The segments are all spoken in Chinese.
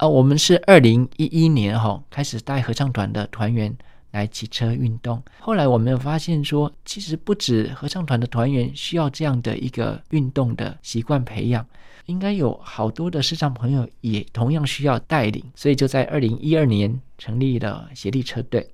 啊，我们是二零一一年哈开始带合唱团的团员来骑车运动。后来我们发现说，其实不止合唱团的团员需要这样的一个运动的习惯培养，应该有好多的视障朋友也同样需要带领，所以就在二零一二年成立了协力车队。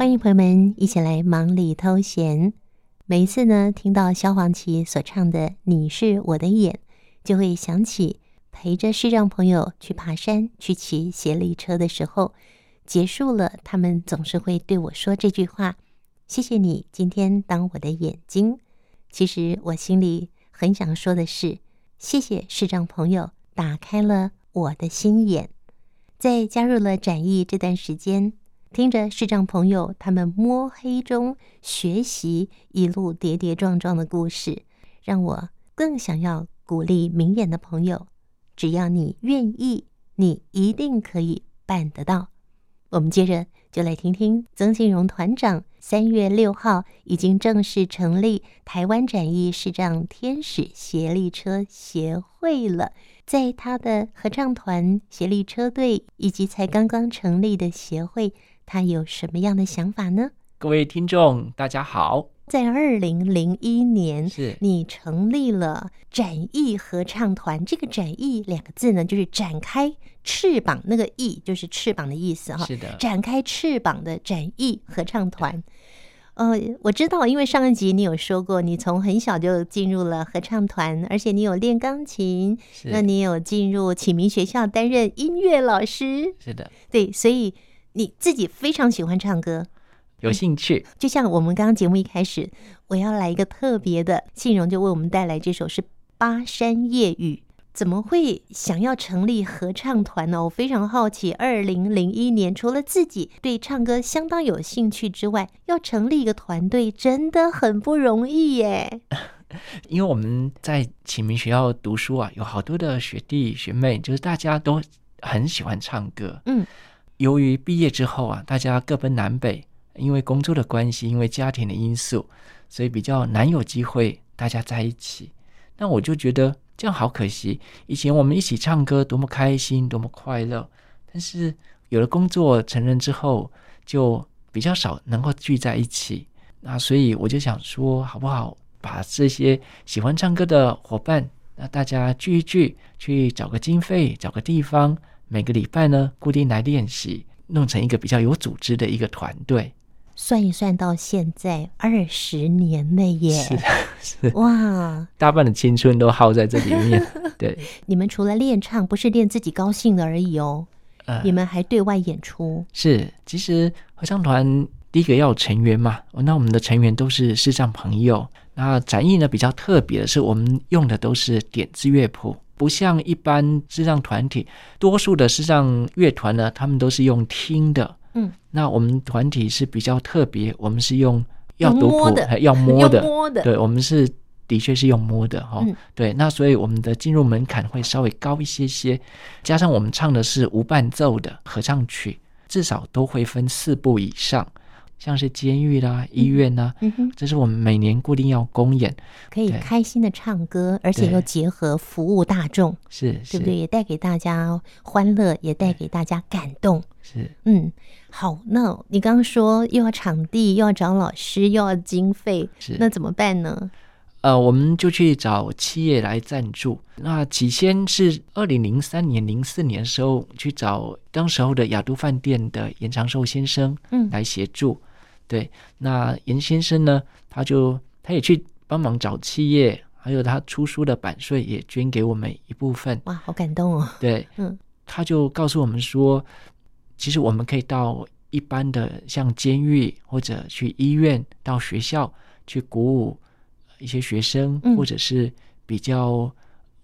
欢迎朋友们一起来忙里偷闲。每一次呢，听到萧煌奇所唱的《你是我的眼》，就会想起陪着视障朋友去爬山、去骑协力车的时候，结束了，他们总是会对我说这句话：“谢谢你今天当我的眼睛。”其实我心里很想说的是：“谢谢视障朋友打开了我的心眼。”在加入了展艺这段时间。听着视障朋友他们摸黑中学习，一路跌跌撞撞的故事，让我更想要鼓励明眼的朋友：只要你愿意，你一定可以办得到。我们接着就来听听曾庆荣团长三月六号已经正式成立台湾展艺视障天使协力车协会了，在他的合唱团、协力车队以及才刚刚成立的协会。他有什么样的想法呢？各位听众，大家好。在二零零一年，是你成立了展翼合唱团。这个“展翼”两个字呢，就是展开翅膀，那个“翼”就是翅膀的意思哈。是的，展开翅膀的展翼合唱团。呃，我知道，因为上一集你有说过，你从很小就进入了合唱团，而且你有练钢琴，那你有进入启明学校担任音乐老师。是的，对，所以。你自己非常喜欢唱歌，有兴趣。就像我们刚刚节目一开始，我要来一个特别的，信荣就为我们带来这首是《巴山夜雨》。怎么会想要成立合唱团呢？我非常好奇。二零零一年，除了自己对唱歌相当有兴趣之外，要成立一个团队真的很不容易耶。因为我们在启明学校读书啊，有好多的学弟学妹，就是大家都很喜欢唱歌。嗯。由于毕业之后啊，大家各奔南北，因为工作的关系，因为家庭的因素，所以比较难有机会大家在一起。那我就觉得这样好可惜。以前我们一起唱歌，多么开心，多么快乐。但是有了工作成人之后，就比较少能够聚在一起。那所以我就想说，好不好把这些喜欢唱歌的伙伴，那大家聚一聚，去找个经费，找个地方。每个礼拜呢，固定来练习，弄成一个比较有组织的一个团队。算一算，到现在二十年了耶！是是哇，大半的青春都耗在这里面。对，你们除了练唱，不是练自己高兴的而已哦，呃，你们还对外演出。是，其实合唱团第一个要有成员嘛，那我们的成员都是视障朋友。那展艺呢，比较特别的是，我们用的都是点字乐谱。不像一般视障团体，多数的视障乐团呢，他们都是用听的。嗯，那我们团体是比较特别，我们是用要读谱的，要摸的。摸的，对，我们是的确是用摸的哈。对，那所以我们的进入门槛会稍微高一些些，加上我们唱的是无伴奏的合唱曲，至少都会分四部以上。像是监狱啦、医院呐、这是我们每年固定要公演，可以开心的唱歌，而且又结合服务大众，是，对不对？也带给大家欢乐，也带给大家感动，是，嗯，好。那你刚刚说又要场地，又要找老师，又要经费，是，那怎么办呢？呃，我们就去找企业来赞助。那起先是二零零三年、零四年的时候去找当时候的亚都饭店的严长寿先生，嗯，来协助。对，那严先生呢，他就他也去帮忙找企业，还有他出书的版税也捐给我们一部分。哇，好感动哦！对，嗯，他就告诉我们说，其实我们可以到一般的像监狱或者去医院、到学校去鼓舞一些学生，或者是比较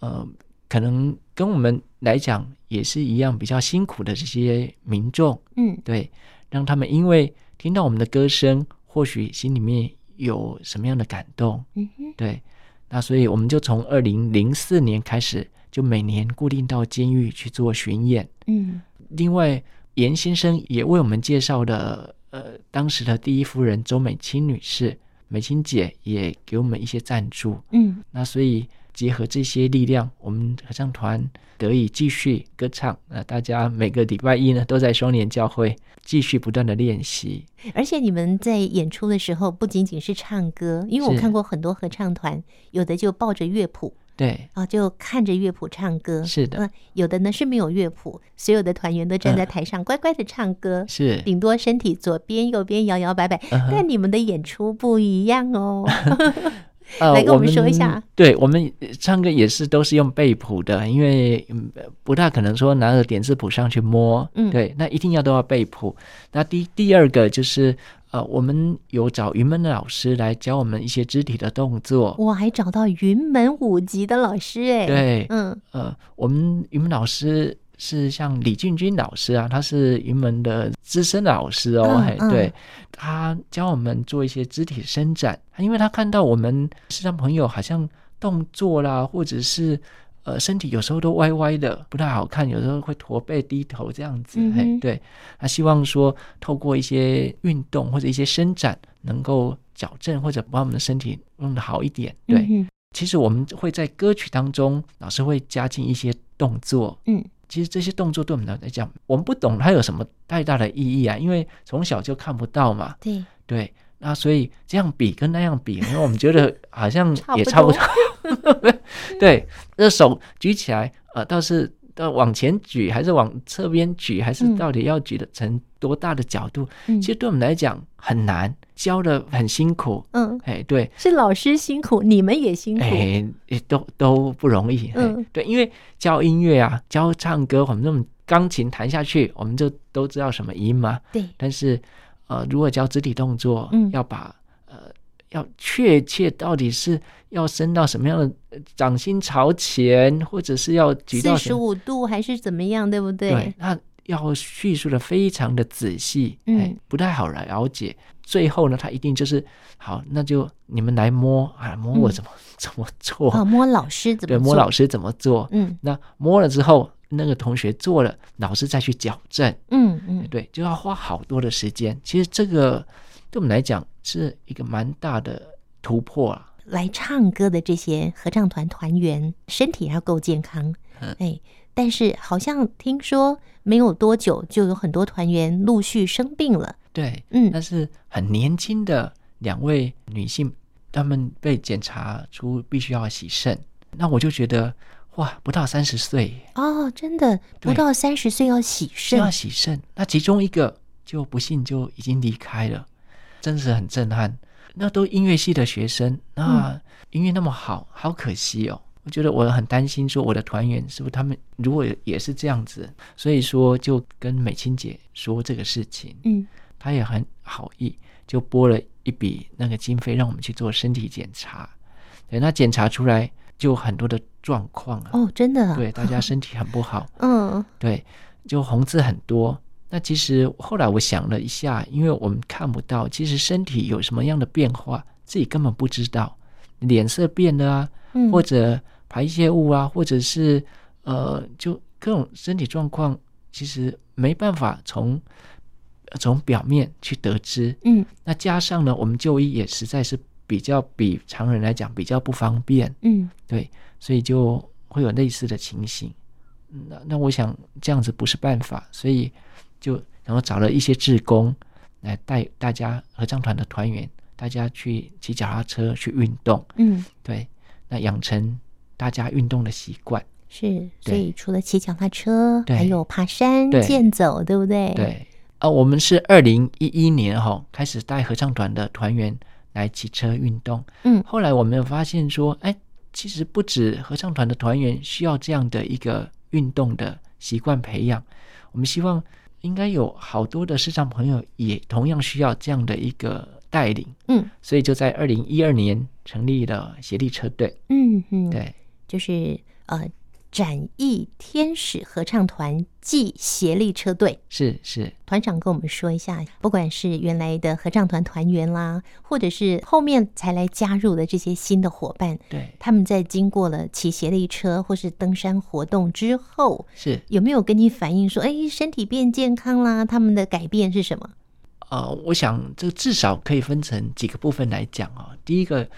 呃，可能跟我们来讲也是一样比较辛苦的这些民众，嗯，对，让他们因为。听到我们的歌声，或许心里面有什么样的感动？嗯哼，对，那所以我们就从二零零四年开始，就每年固定到监狱去做巡演。嗯，另外严先生也为我们介绍了呃，当时的第一夫人周美青女士，美青姐也给我们一些赞助，嗯，那所以结合这些力量，我们合唱团得以继续歌唱。那大家每个礼拜一呢，都在双年教会继续不断的练习。而且你们在演出的时候，不仅仅是唱歌，因为我看过很多合唱团，有的就抱着乐谱。对啊，就看着乐谱唱歌。是的，嗯，有的呢是没有乐谱，所有的团员都站在台上乖乖的唱歌。是，顶多身体左边右边摇摇摆摆。但你们的演出不一样哦。来跟我们说一下。对，我们唱歌也是都是用背谱的，因为不大可能说拿着点字谱上去摸。嗯，对，那一定要都要背谱。那第第二个就是。呃，我们有找云门的老师来教我们一些肢体的动作。我还找到云门舞集的老师哎。对，嗯，呃，我们云门老师是像李俊君老师啊，他是云门的资深老师哦。对，他教我们做一些肢体伸展，因为他看到我们视障朋友好像动作啦，或者是。呃，身体有时候都歪歪的，不太好看，有时候会驼背低头这样子。嗯、嘿，对，他希望说透过一些运动或者一些伸展，能够矫正或者把我们的身体弄得好一点。对，嗯、其实我们会在歌曲当中，老师会加进一些动作。嗯，其实这些动作对我们来讲，我们不懂它有什么太大的意义啊，因为从小就看不到嘛。对对，那所以这样比跟那样比，因为我们觉得好像也差不多。对，这手举起来，呃，倒是到往前举，还是往侧边举，还是到底要举的成多大的角度？嗯，其实对我们来讲很难，教的很辛苦。嗯，哎，对，是老师辛苦，你们也辛苦，哎，也都都不容易。嗯，对，因为教音乐啊，教唱歌，我们那么钢琴弹下去，我们就都知道什么音嘛。对，但是呃，如果教肢体动作，嗯，要把。要确切到底是要伸到什么样的掌心朝前，或者是要举到四十五度，还是怎么样，对不对？对，那要叙述的非常的仔细，嗯，不太好来了解。最后呢，他一定就是好，那就你们来摸啊，摸我怎么、嗯、怎么做啊？摸老师怎么对？摸老师怎么做？嗯，那摸了之后，那个同学做了，老师再去矫正。嗯嗯，对，就要花好多的时间。其实这个。对我们来讲是一个蛮大的突破啊！来唱歌的这些合唱团团员身体要够健康，嗯、哎，但是好像听说没有多久就有很多团员陆续生病了。对，嗯，但是很年轻的两位女性，她们被检查出必须要洗肾，那我就觉得哇，不到三十岁。哦，真的不到三十岁要洗肾，要洗肾，那其中一个就不幸就已经离开了。真是很震撼，那都音乐系的学生，那音乐那么好，好可惜哦。我觉得我很担心，说我的团员是不是他们如果也是这样子，所以说就跟美青姐说这个事情，嗯，她也很好意，就拨了一笔那个经费让我们去做身体检查。对，那检查出来就很多的状况啊，哦，真的啊，对，大家身体很不好，嗯，对，就红字很多。那其实后来我想了一下，因为我们看不到，其实身体有什么样的变化，自己根本不知道，脸色变了啊，嗯、或者排泄物啊，或者是呃，就各种身体状况，其实没办法从从表面去得知。嗯，那加上呢，我们就医也实在是比较比常人来讲比较不方便。嗯，对，所以就会有类似的情形。那那我想这样子不是办法，所以。就然后找了一些志工来带大家合唱团的团员，大家去骑脚踏车去运动。嗯，对，那养成大家运动的习惯。是，所以除了骑脚踏车，还有爬山、健走，对不对？对。啊，我们是二零一一年哈开始带合唱团的团员来骑车运动。嗯，后来我们有发现说，哎，其实不止合唱团的团员需要这样的一个运动的习惯培养，我们希望。应该有好多的市场朋友也同样需要这样的一个带领，嗯，所以就在二零一二年成立了协力车队，嗯嗯，对，就是呃。展翼天使合唱团暨协力车队是是，团长跟我们说一下，不管是原来的合唱团团员啦，或者是后面才来加入的这些新的伙伴，对，他们在经过了骑协力车或是登山活动之后，是有没有跟你反映说，哎，身体变健康啦？他们的改变是什么？呃，我想这至少可以分成几个部分来讲啊。第一个，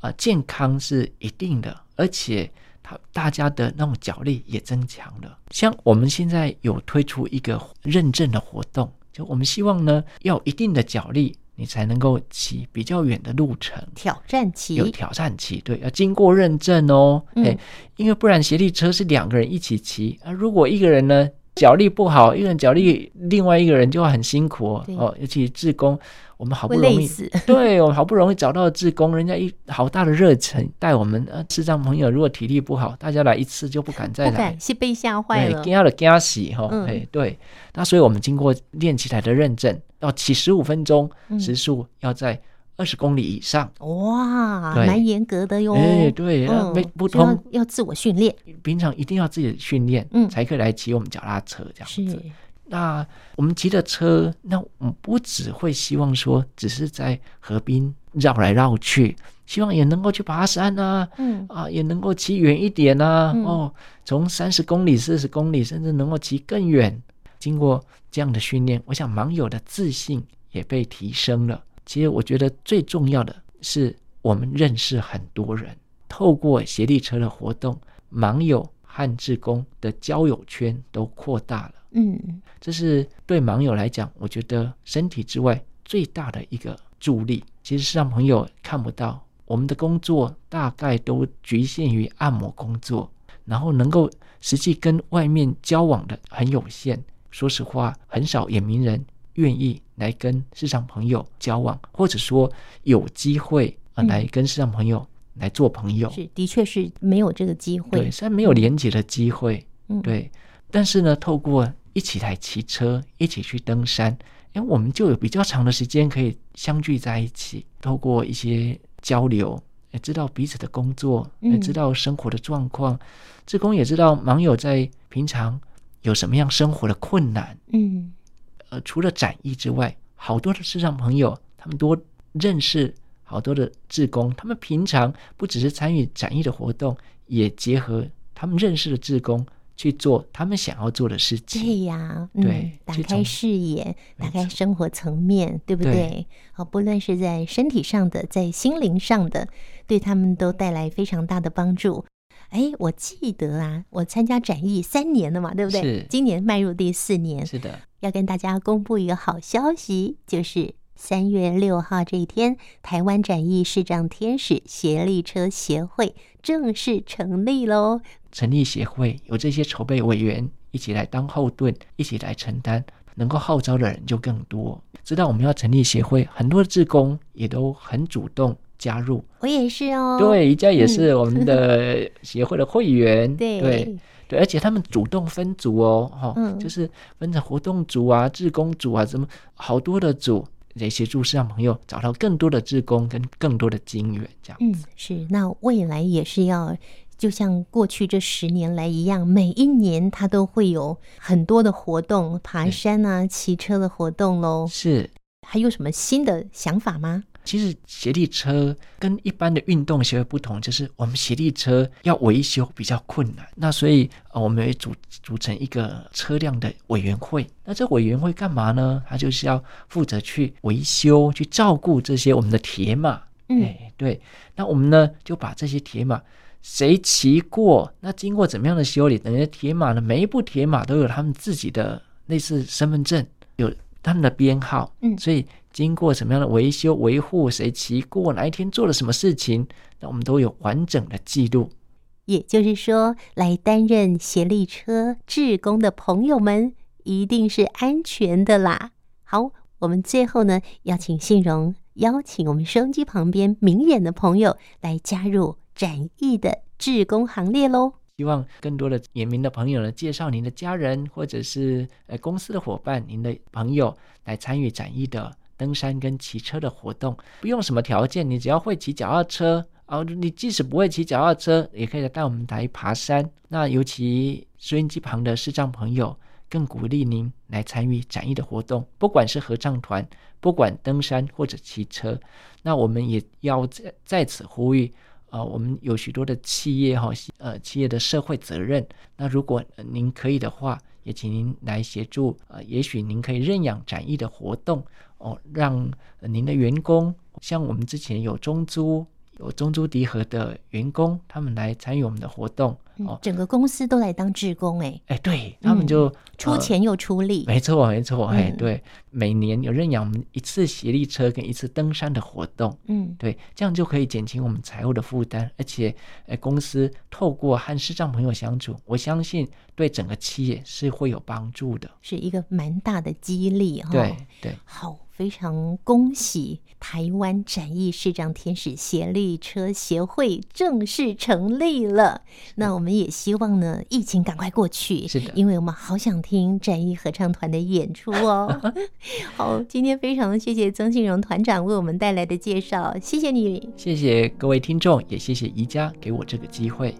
呃，健康是一定的，而且他大家的那种脚力也增强了。像我们现在有推出一个认证的活动，就我们希望呢，要有一定的脚力。你才能够骑比较远的路程，挑战骑有挑战骑，对，要经过认证哦。哎、嗯，因为不然协力车是两个人一起骑啊，如果一个人呢脚力不好，一个人脚力，另外一个人就会很辛苦哦。哦，尤其志工。我们好不容易，对，我们好不容易找到志工，人家一好大的热忱带我们。呃，视障朋友如果体力不好，大家来一次就不敢再来，是被吓坏了，惊了惊死哈。哎，对，那所以我们经过练骑台的认证，要骑十五分钟，时速要在二十公里以上。哇，蛮严格的哟。哎，对，没不通，要自我训练，平常一定要自己训练，嗯，才可以来骑我们脚踏车这样子。那我们骑的车，那我们不只会希望说，只是在河边绕来绕去，希望也能够去爬山啊，嗯啊，也能够骑远一点啊，嗯、哦，从三十公里、四十公里，甚至能够骑更远。经过这样的训练，我想盲友的自信也被提升了。其实我觉得最重要的是，我们认识很多人，透过协力车的活动，盲友和志工的交友圈都扩大了。嗯，这是对盲友来讲，我觉得身体之外最大的一个助力。其实是让朋友看不到，我们的工作大概都局限于按摩工作，然后能够实际跟外面交往的很有限。说实话，很少眼明人愿意来跟市场朋友交往，或者说有机会啊来跟市场朋友来做朋友。是，的确是没有这个机会，对，虽然没有连接的机会，嗯，对。但是呢，透过一起来骑车，一起去登山，哎，我们就有比较长的时间可以相聚在一起，透过一些交流，也知道彼此的工作，也知道生活的状况。志工也知道盲友在平常有什么样生活的困难。嗯，呃，除了展艺之外，好多的视障朋友，他们多认识好多的志工，他们平常不只是参与展艺的活动，也结合他们认识的志工。去做他们想要做的事情。对呀，对，打开视野，打开生活层面，对不对？好，不论是在身体上的，在心灵上的，对他们都带来非常大的帮助。哎，我记得啊，我参加展艺三年了嘛，对不对？是，今年迈入第四年。是的，要跟大家公布一个好消息，就是三月六号这一天，台湾展翼视障天使协力车协会正式成立喽。成立协会，有这些筹备委员一起来当后盾，一起来承担，能够号召的人就更多。知道我们要成立协会，很多的志工也都很主动加入。我也是哦，对，宜家也是我们的 协会的会员。嗯、对对对，而且他们主动分组哦，哈、嗯，就是分成活动组啊、志工组啊，什么好多的组来协助视障朋友找到更多的志工跟更多的金源，这样子。嗯，是。那未来也是要。就像过去这十年来一样，每一年他都会有很多的活动，爬山啊、骑车的活动喽。是，还有什么新的想法吗？其实协力车跟一般的运动鞋会不同，就是我们协力车要维修比较困难，那所以呃，我们会组组成一个车辆的委员会。那这委员会干嘛呢？他就是要负责去维修、去照顾这些我们的铁马。嗯，哎，对。那我们呢，就把这些铁马。谁骑过？那经过怎么样的修理？等于铁马呢，每一部铁马都有他们自己的类似身份证，有他们的编号。嗯，所以经过什么样的维修维护，谁骑过，哪一天做了什么事情，那我们都有完整的记录。也就是说，来担任协力车志工的朋友们，一定是安全的啦。好，我们最后呢，邀请信荣邀请我们收音机旁边明眼的朋友来加入。展翼的志工行列喽！希望更多的眼明的朋友呢，介绍您的家人或者是呃公司的伙伴，您的朋友来参与展翼的登山跟骑车的活动。不用什么条件，你只要会骑脚踏车哦。你即使不会骑脚踏车，也可以带我们来爬山。那尤其收音机旁的视障朋友，更鼓励您来参与展翼的活动，不管是合唱团，不管登山或者骑车。那我们也要在在此呼吁。啊，我们有许多的企业哈，呃，企业的社会责任。那如果您可以的话，也请您来协助。呃，也许您可以认养展翼的活动，哦，让您的员工，像我们之前有中租。有中租迪和的员工，他们来参与我们的活动，哦，整个公司都来当志工，哎，哎，对他们就、嗯、出钱又出力，没错，没错，哎，对，每年有认养我们一次协力车跟一次登山的活动，嗯，对，这样就可以减轻我们财务的负担，而且，哎，公司透过和视障朋友相处，我相信对整个企业是会有帮助的，是一个蛮大的激励，哈，对对，好。非常恭喜台湾展翼视障天使协力车协会正式成立了。那我们也希望呢，疫情赶快过去。是的，因为我们好想听展翼合唱团的演出哦。好，今天非常谢谢曾信荣团长为我们带来的介绍，谢谢你。谢谢各位听众，也谢谢宜家给我这个机会。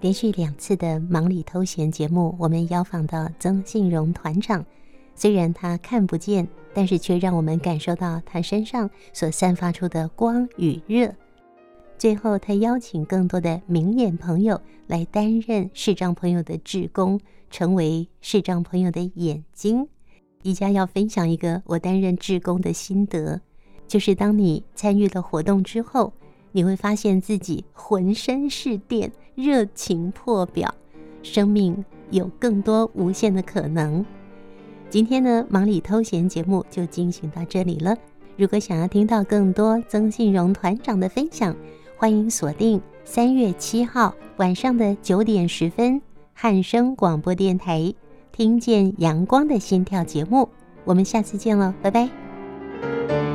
连续两次的忙里偷闲节目，我们邀访到曾信荣团长。虽然他看不见，但是却让我们感受到他身上所散发出的光与热。最后，他邀请更多的明眼朋友来担任视障朋友的志工，成为视障朋友的眼睛。宜家要分享一个我担任志工的心得，就是当你参与了活动之后，你会发现自己浑身是电。热情破表，生命有更多无限的可能。今天呢，忙里偷闲节目就进行到这里了。如果想要听到更多曾信荣团长的分享，欢迎锁定三月七号晚上的九点十分汉声广播电台《听见阳光的心跳》节目。我们下次见喽，拜拜。